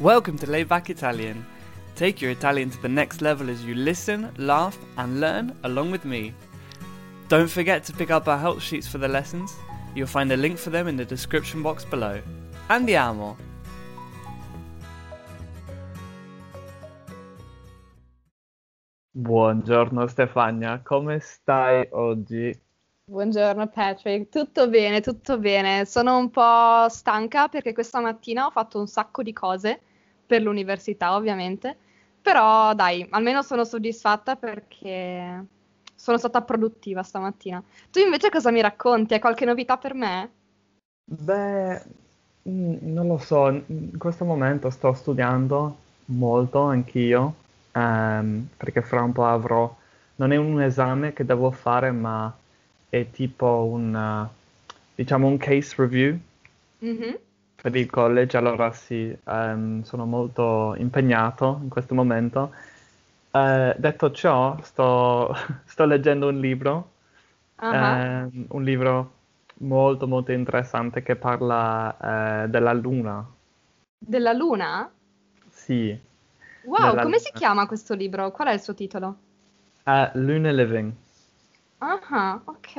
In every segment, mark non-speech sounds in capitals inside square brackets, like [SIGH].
Welcome to Layback Italian. Take your Italian to the next level as you listen, laugh, and learn along with me. Don't forget to pick up our help sheets for the lessons. You'll find a link for them in the description box below. Andiamo! Buongiorno Stefania, come stai oggi? Buongiorno Patrick, tutto bene, tutto bene. Sono un po' stanca perché questa mattina ho fatto un sacco di cose per l'università, ovviamente, però dai, almeno sono soddisfatta perché sono stata produttiva stamattina. Tu invece cosa mi racconti? Hai qualche novità per me? Beh, mm, non lo so, in questo momento sto studiando molto anch'io, ehm, perché fra un po' avrò, non è un esame che devo fare, ma è tipo un, uh, diciamo un case review mm-hmm. Per il college, allora sì, um, sono molto impegnato in questo momento. Uh, detto ciò, sto, [LAUGHS] sto, leggendo un libro, uh-huh. um, un libro molto molto interessante che parla uh, della luna. Della luna? Sì. Wow, come luna. si chiama questo libro? Qual è il suo titolo? Uh, Luna Living. Ah, ok.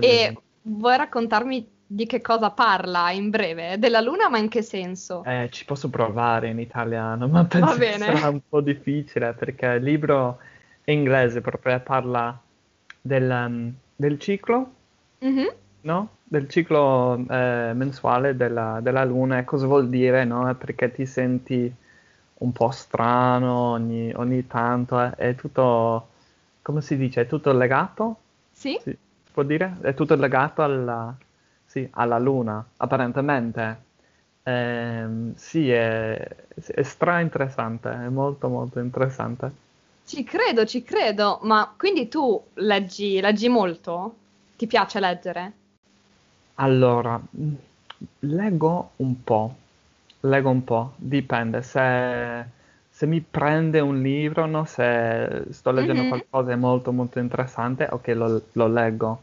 E vuoi raccontarmi di che cosa parla in breve? Della luna, ma in che senso? Eh, ci posso provare in italiano, ma penso che sarà un po' difficile perché il libro è inglese proprio parla del, um, del ciclo, mm-hmm. no? Del ciclo eh, mensuale della, della, luna e cosa vuol dire, no? Perché ti senti un po' strano ogni, ogni tanto, eh? è tutto, come si dice, è tutto legato sì? sì? Può dire? È tutto legato alla, sì, alla Luna, apparentemente. Eh, sì, è, è stra interessante, è molto molto interessante. Ci credo, ci credo, ma quindi tu leggi, leggi molto? Ti piace leggere? Allora, leggo un po', leggo un po', dipende se se mi prende un libro, no? se sto leggendo mm-hmm. qualcosa molto molto interessante, ok, lo, lo leggo.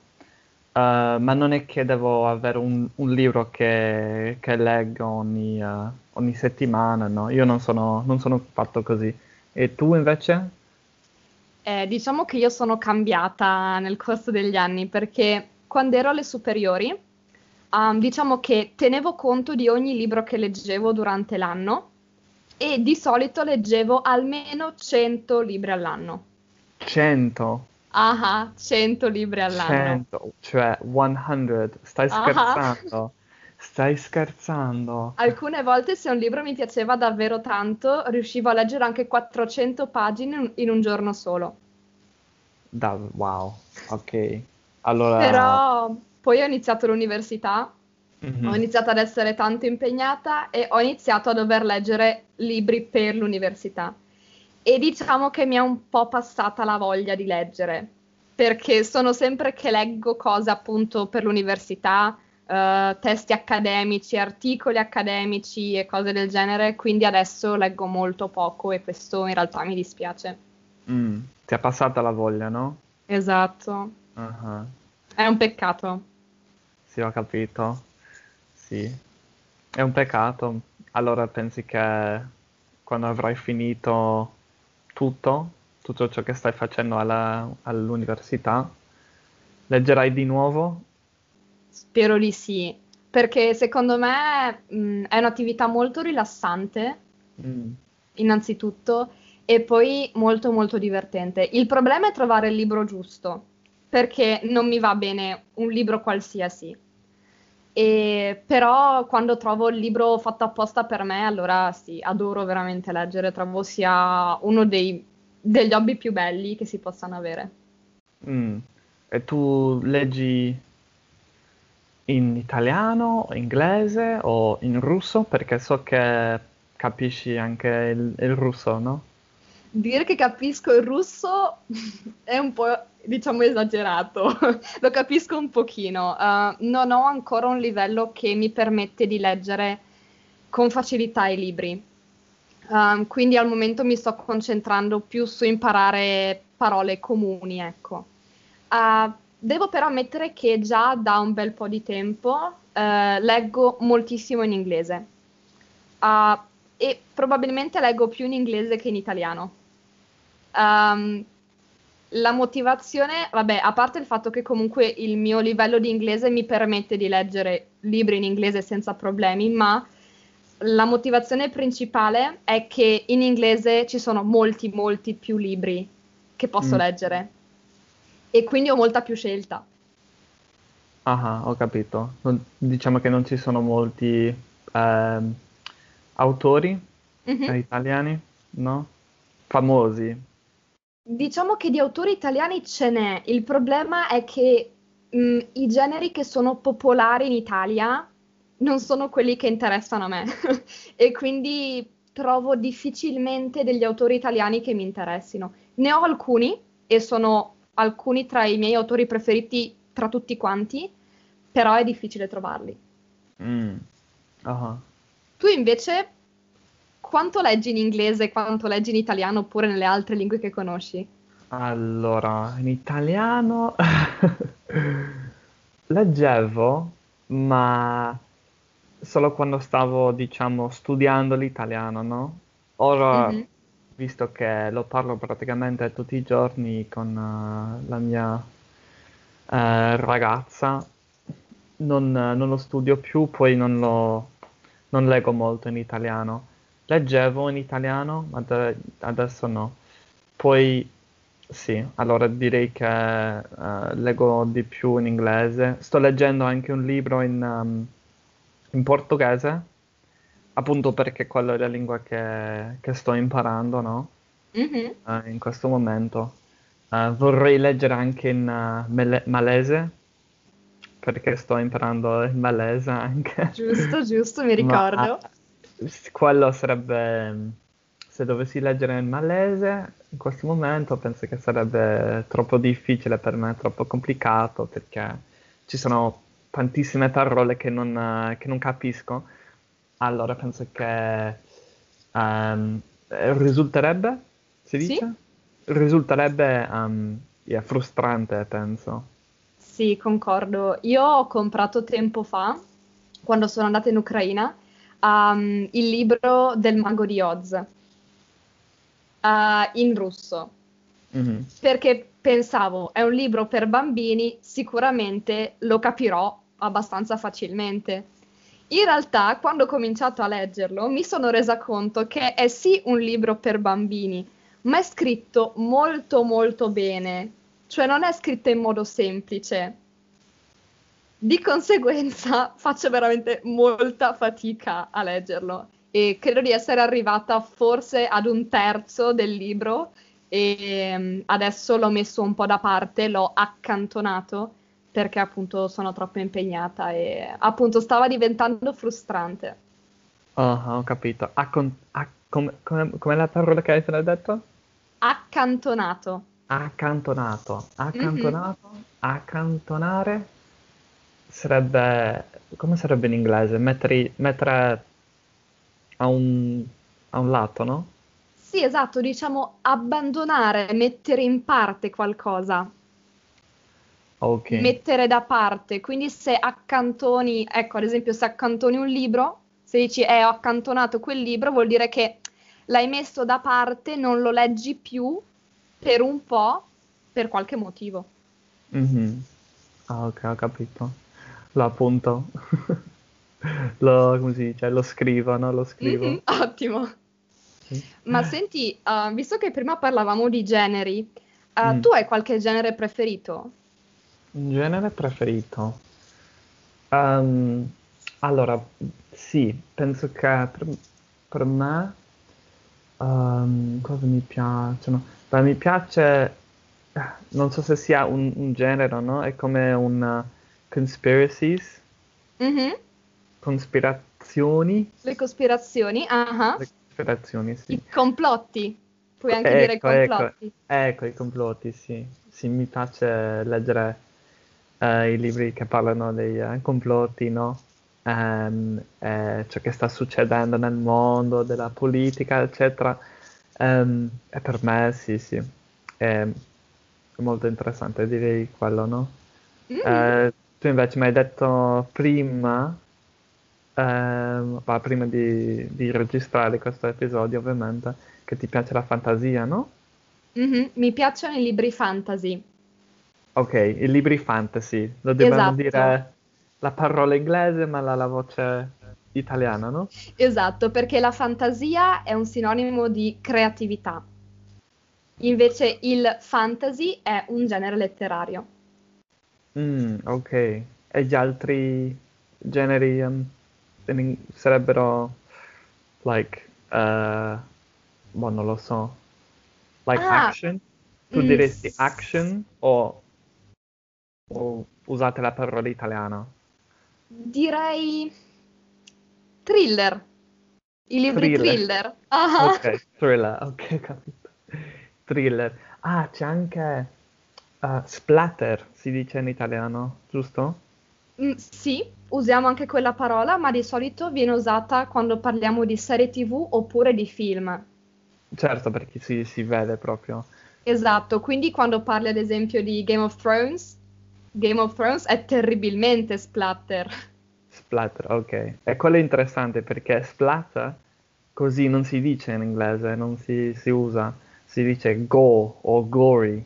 Uh, ma non è che devo avere un, un libro che, che leggo ogni, uh, ogni, settimana, no? Io non sono, non sono, fatto così. E tu invece? Eh, diciamo che io sono cambiata nel corso degli anni perché quando ero alle superiori, um, diciamo che tenevo conto di ogni libro che leggevo durante l'anno e di solito leggevo almeno 100 libri all'anno. 100? Ah, 100 libri all'anno. 100, cioè 100, stai scherzando? Stai scherzando? Alcune volte se un libro mi piaceva davvero tanto, riuscivo a leggere anche 400 pagine in un giorno solo. Da, wow, ok. Allora... Però poi ho iniziato l'università Mm-hmm. Ho iniziato ad essere tanto impegnata e ho iniziato a dover leggere libri per l'università. E diciamo che mi è un po' passata la voglia di leggere, perché sono sempre che leggo cose appunto per l'università, uh, testi accademici, articoli accademici e cose del genere, quindi adesso leggo molto poco e questo in realtà mi dispiace. Mm, ti è passata la voglia, no? Esatto. Uh-huh. È un peccato. Sì, ho capito. Sì, è un peccato. Allora pensi che quando avrai finito tutto, tutto ciò che stai facendo alla, all'università, leggerai di nuovo? Spero di sì, perché secondo me mh, è un'attività molto rilassante, mm. innanzitutto, e poi molto molto divertente. Il problema è trovare il libro giusto, perché non mi va bene un libro qualsiasi e però quando trovo il libro fatto apposta per me, allora sì, adoro veramente leggere, trovo sia uno dei, degli hobby più belli che si possano avere. Mm. E tu leggi in italiano, inglese o in russo? Perché so che capisci anche il, il russo, no? Dire che capisco il russo è un po' diciamo esagerato, [LAUGHS] lo capisco un pochino. Uh, non ho ancora un livello che mi permette di leggere con facilità i libri. Um, quindi al momento mi sto concentrando più su imparare parole comuni, ecco. Uh, devo però ammettere che già da un bel po' di tempo uh, leggo moltissimo in inglese. e probabilmente leggo più in inglese che in italiano. Um, la motivazione, vabbè, a parte il fatto che comunque il mio livello di inglese mi permette di leggere libri in inglese senza problemi, ma la motivazione principale è che in inglese ci sono molti, molti più libri che posso mm. leggere e quindi ho molta più scelta. Ah, ho capito. Non, diciamo che non ci sono molti eh, autori mm-hmm. italiani, no? Famosi. Diciamo che di autori italiani ce n'è. Il problema è che mh, i generi che sono popolari in Italia non sono quelli che interessano a me [LAUGHS] e quindi trovo difficilmente degli autori italiani che mi interessino. Ne ho alcuni e sono alcuni tra i miei autori preferiti tra tutti quanti, però è difficile trovarli. Mm. Uh-huh. Tu invece quanto leggi in inglese e quanto leggi in italiano oppure nelle altre lingue che conosci? Allora, in italiano [LAUGHS] leggevo, ma solo quando stavo, diciamo, studiando l'italiano, no? Ora, mm-hmm. visto che lo parlo praticamente tutti i giorni con uh, la mia uh, ragazza, non, non, lo studio più, poi non, lo, non leggo molto in italiano. Leggevo in italiano, ma de- adesso no. Poi sì, allora direi che uh, leggo di più in inglese. Sto leggendo anche un libro in... Um, in portoghese, appunto perché quella è la lingua che, che sto imparando, no? Mm-hmm. Uh, in questo momento. Uh, vorrei leggere anche in mele- malese, perché sto imparando il malese anche. Giusto, giusto, mi [LAUGHS] ricordo. Ma, quello sarebbe, se dovessi leggere in malese, in questo momento penso che sarebbe troppo difficile per me, troppo complicato, perché ci sono tantissime parole che non, che non capisco, allora penso che um, risulterebbe, si dice? Sì? Risulterebbe um, yeah, frustrante, penso. Sì, concordo. Io ho comprato tempo fa, quando sono andata in Ucraina, um, il libro del mago di Oz uh, in russo. Mm-hmm. Perché pensavo, è un libro per bambini, sicuramente lo capirò abbastanza facilmente. In realtà, quando ho cominciato a leggerlo, mi sono resa conto che è sì un libro per bambini, ma è scritto molto molto bene, cioè non è scritto in modo semplice. Di conseguenza [LAUGHS] faccio veramente molta fatica a leggerlo e credo di essere arrivata forse ad un terzo del libro e mm, adesso l'ho messo un po' da parte, l'ho accantonato perché appunto sono troppo impegnata e appunto stava diventando frustrante. Oh, ho capito. Accon- acc- com- com- com'è la parola che hai appena detto? Accantonato. Accantonato. Accantonato. Mm-hmm. Accantonare sarebbe... come sarebbe in inglese? Mettere, mettere a, un, a un lato, no? Sì, esatto, diciamo abbandonare, mettere in parte qualcosa. Okay. mettere da parte. Quindi se accantoni, ecco ad esempio se accantoni un libro, se dici eh, ho accantonato quel libro, vuol dire che l'hai messo da parte, non lo leggi più per un po', per qualche motivo. Mm-hmm. Ah, ok, ho capito. Lo appunto. [LAUGHS] lo, come si dice? Lo scrivo, no? Lo scrivo. Mm-hmm, ottimo. Sì. Ma senti, uh, visto che prima parlavamo di generi, uh, mm. tu hai qualche genere preferito? Un genere preferito? Um, allora, sì, penso che per, per me um, cosa mi piace? Beh, mi piace, non so se sia un, un genere, no? È come un conspiracies. Mm-hmm. Conspirazioni. Le cospirazioni, uh-huh. Le cospirazioni, sì. I complotti, puoi anche ecco, dire ecco, complotti. Ecco, ecco, i complotti, sì. Sì, mi piace leggere eh, i libri che parlano dei eh, complotti, no? Um, eh, ciò che sta succedendo nel mondo, della politica, eccetera. Um, e per me sì, sì, è molto interessante, direi quello, no? Mm. Eh, tu invece mi hai detto prima ehm, bah, prima di, di registrare questo episodio ovviamente, che ti piace la fantasia, no? Mm-hmm. Mi piacciono i libri fantasy. Ok, i libri fantasy, lo dobbiamo Esatto. dire la parola inglese ma la, la voce italiana, no? Esatto, perché la fantasia è un sinonimo di creatività. Invece il fantasy è un genere letterario. Mm, ok. E gli altri generi um, in sarebbero, like, uh, boh, non lo so, like Ah, action? Tu mm, diresti action o, o usate la parola italiana? Direi thriller. I libri Thriller. thriller. Ah, Ok, [LAUGHS] thriller, ok, capito. Thriller. Ah, c'è anche uh, splatter, si dice in italiano, giusto? mm, sì, usiamo anche quella parola, ma di solito viene usata quando parliamo di serie TV oppure di film. Certo, perché si, si vede proprio. Esatto, quindi quando parli ad esempio di Game of Thrones, Game of Thrones è terribilmente splatter. Splatter, ok. E quello è interessante perché splatter così non si dice in inglese, non si, si usa, si dice go o gory.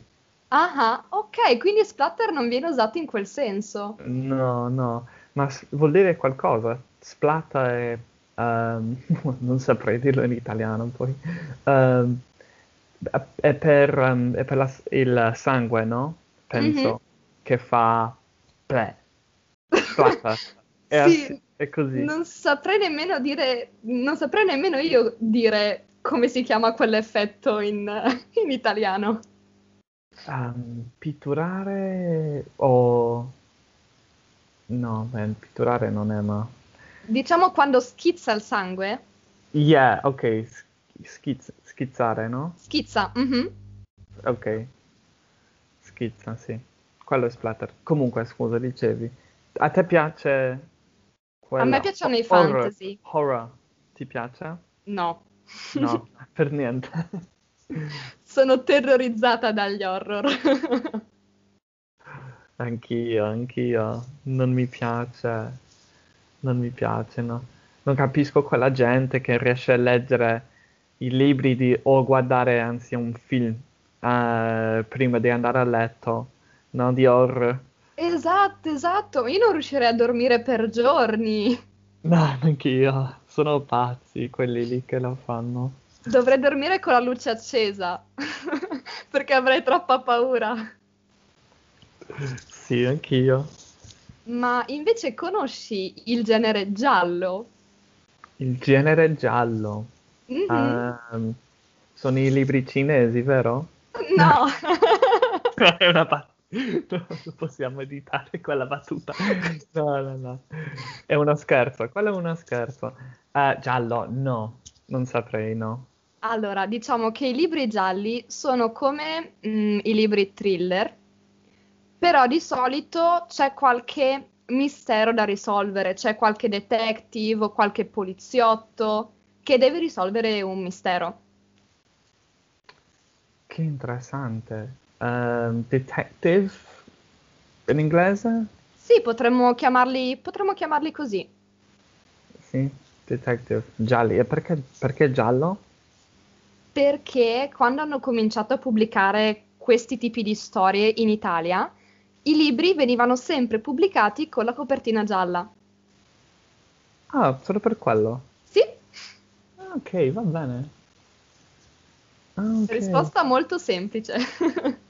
Ah, ok, quindi splatter non viene usato in quel senso. No, no, ma s- vuol dire qualcosa. Splatter è... ehm, [LAUGHS] non saprei dirlo in italiano poi. Ehm, è per, ehm, è per la il sangue, no? Penso, Mhm. che fa... Bleh. Splatter. [LAUGHS] È, Sì, assi- è così. non saprei nemmeno dire, non saprei nemmeno io dire come si chiama quell'effetto in, [LAUGHS] in italiano. Ehm, pitturare o... No, beh, pitturare non è, ma... Diciamo quando schizza il sangue, Yeah, ok, sch- schizz- schizzare, no? schizza, mhm. Ok, schizza, sì. Quello è splatter. Comunque, scusa, dicevi. A te piace A quella... me piacciono i horror- fantasy. Horror, ti piace? No. No, [LAUGHS] per niente. Sono terrorizzata dagli horror. Anch'io, anch'io. Non mi piace. Non mi piace, no. Non capisco quella gente che riesce a leggere i libri di, o guardare anzi un film eh, prima di andare a letto, no? Di horror. Esatto, esatto. Io non riuscirei a dormire per giorni. No, anch'io. Sono pazzi quelli lì che lo fanno. Dovrei dormire con la luce accesa [LAUGHS] perché avrei troppa paura. Sì, anch'io. Ma invece conosci il genere giallo? Il genere giallo. Mhm. Ehm, sono i libri cinesi, vero? No. [LAUGHS] È una battuta. No, non possiamo editare quella battuta. No, no, no. È uno scherzo. Quello è uno scherzo. Eh, giallo, no. Non saprei, no. Allora, diciamo che i libri gialli sono come mm, i libri thriller, però di solito c'è qualche mistero da risolvere, c'è qualche detective o qualche poliziotto che deve risolvere un mistero. Che interessante. Ehm, detective in inglese? Sì, potremmo chiamarli, potremmo chiamarli così. Sì, detective. Gialli. E perché, perché giallo? Perché quando hanno cominciato a pubblicare questi tipi di storie in Italia, i libri venivano sempre pubblicati con la copertina gialla. Ah, solo per quello. Sì, Ah, ok, va bene. Ah, ok. risposta molto semplice. [LAUGHS]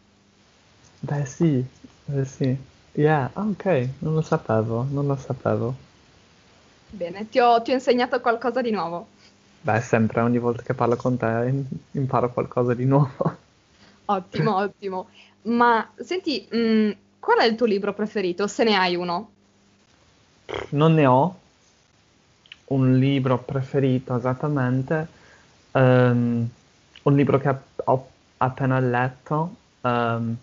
Beh, sì, beh, sì. Yeah, ah, ok, non lo sapevo, non lo sapevo. Bene, ti ho, ti ho insegnato qualcosa di nuovo. Beh, sempre, ogni volta che parlo con te im- imparo qualcosa di nuovo. Ottimo, [LAUGHS] ottimo. Ma senti, mh, qual è il tuo libro preferito, se ne hai uno? Non ne ho un libro preferito esattamente, ehm, un libro che ho appena letto, ehm,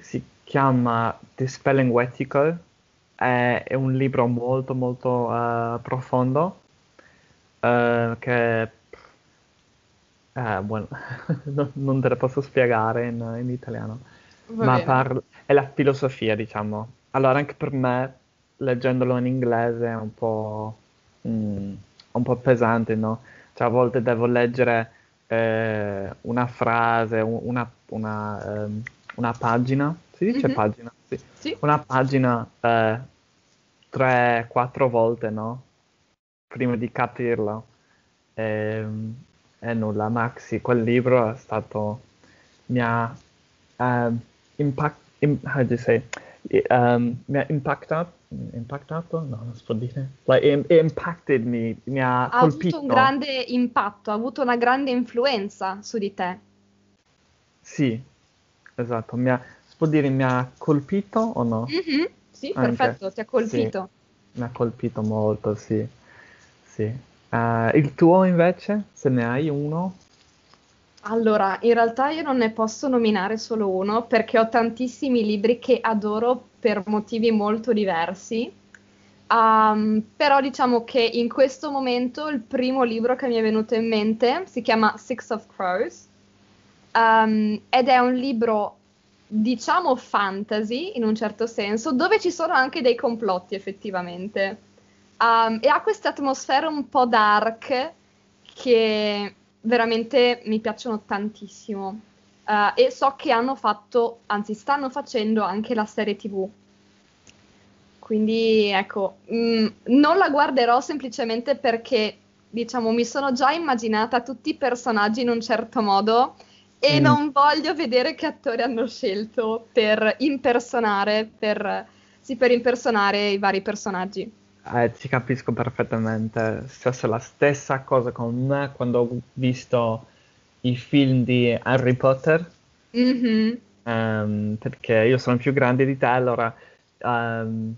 si chiama The Spelling Wetical, è, è un libro molto molto eh, profondo, eh, che eh, bueno, [LAUGHS] non, te lo posso spiegare in, in italiano Va ma parla- è la filosofia, diciamo. Allora, anche per me leggendolo in inglese è un po', mm, un po pesante, no? Cioè a volte devo leggere eh, una frase, una, una, um, una, pagina, si dice mm-hmm. pagina? Sì. sì. Una pagina eh, tre, quattro volte, no? Prima di capirla. E, ehm, e nulla, Maxi, quel libro è stato, mi ha uh, impact, how do you say, um, mi ha impactato, impactato? No, non si può dire. Like, impacted me, mi ha, ha colpito. Ha avuto un grande impatto, ha avuto una grande influenza su di te. Sì, esatto, mi ha, si può dire mi ha colpito o no? Mm-hmm. Sì, Anche. perfetto, ti ha colpito. Sì, mi ha colpito molto, sì. Sì. Uh, il tuo invece, se ne hai uno? Allora, in realtà io non ne posso nominare solo uno perché ho tantissimi libri che adoro per motivi molto diversi. Um, però diciamo che in questo momento il primo libro che mi è venuto in mente si chiama Six of Crows um, ed è un libro diciamo fantasy in un certo senso dove ci sono anche dei complotti effettivamente um, e ha questa atmosfera un po' dark che veramente mi piacciono tantissimo. Uh, e so che hanno fatto, anzi stanno facendo anche la serie TV. Quindi ecco, mh, mm, non la guarderò semplicemente perché, diciamo, mi sono già immaginata tutti i personaggi in un certo modo e mm. non voglio vedere che attori hanno scelto per impersonare, per, sì, per impersonare i vari personaggi. Eh, ti capisco perfettamente. È successa la stessa cosa con me quando ho visto i film di Harry Potter. Mm-hmm. Um, perché io sono più grande di te, allora um,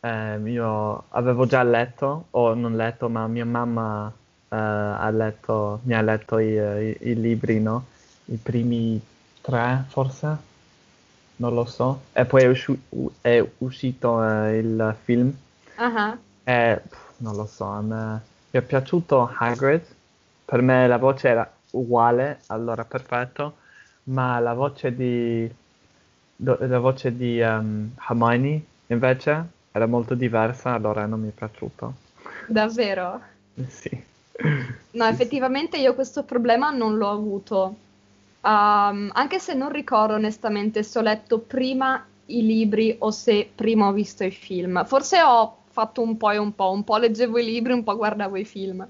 um, io avevo già letto, o non letto, ma mia mamma uh, ha letto, mi ha letto i, i, i, libri, no? I primi tre, forse? Non lo so. E poi è, usci- è uscito uh, il film. Uh-huh. E, non lo so, a me mi è piaciuto Hagrid, per me la voce era uguale, allora perfetto, ma la voce di, la voce di um, Hermione invece era molto diversa, allora non mi è piaciuto. Davvero? [LAUGHS] sì. No, effettivamente io questo problema non l'ho avuto. Um, anche se non ricordo onestamente se ho letto prima i libri o se prima ho visto i film. Forse ho fatto un po' e un po', un po' leggevo i libri, un po' guardavo i film.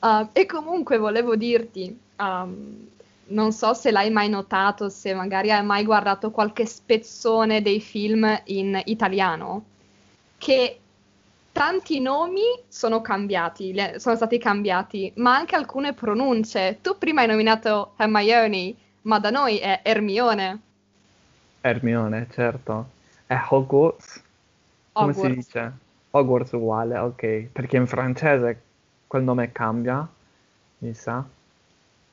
Uh, e comunque volevo dirti, um, non so se l'hai mai notato, se magari hai mai guardato qualche spezzone dei film in italiano, che tanti nomi sono cambiati, sono stati cambiati, ma anche alcune pronunce. Tu prima hai nominato Hermione, ma da noi è Ermione. Ermione, certo. È Hogwarts. Come Hogwarts. si dice? Hogwarts uguale, ok. Perché in francese quel nome cambia, mi sa.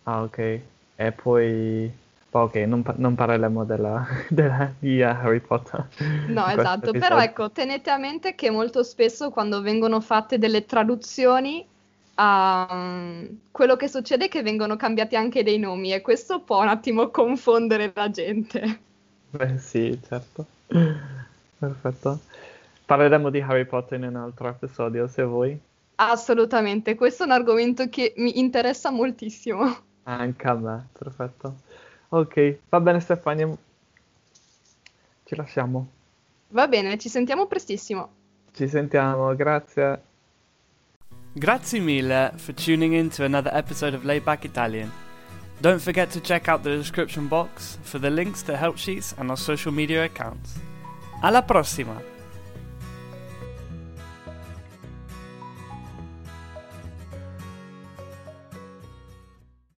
Ah, ok. E poi... Ok, non, non parleremo della, [LAUGHS] della, di Harry Potter. No, [LAUGHS] esatto, episodio. però ecco, tenete a mente che molto spesso quando vengono fatte delle traduzioni, um, quello che succede è che vengono cambiati anche dei nomi e questo può un attimo confondere la gente. [LAUGHS] Beh sì, certo. Perfetto. Parleremo di Harry Potter in un altro episodio, se vuoi. Assolutamente, questo è un argomento che mi interessa moltissimo. Anche a me, perfetto. Ok, va bene Stefania, ci lasciamo. Va bene, ci sentiamo prestissimo. Ci sentiamo, grazie. Grazie mille for tuning in to another episode of Layback Italian. Don't forget to check out the description box for the links to help sheets and our social media accounts. Alla prossima!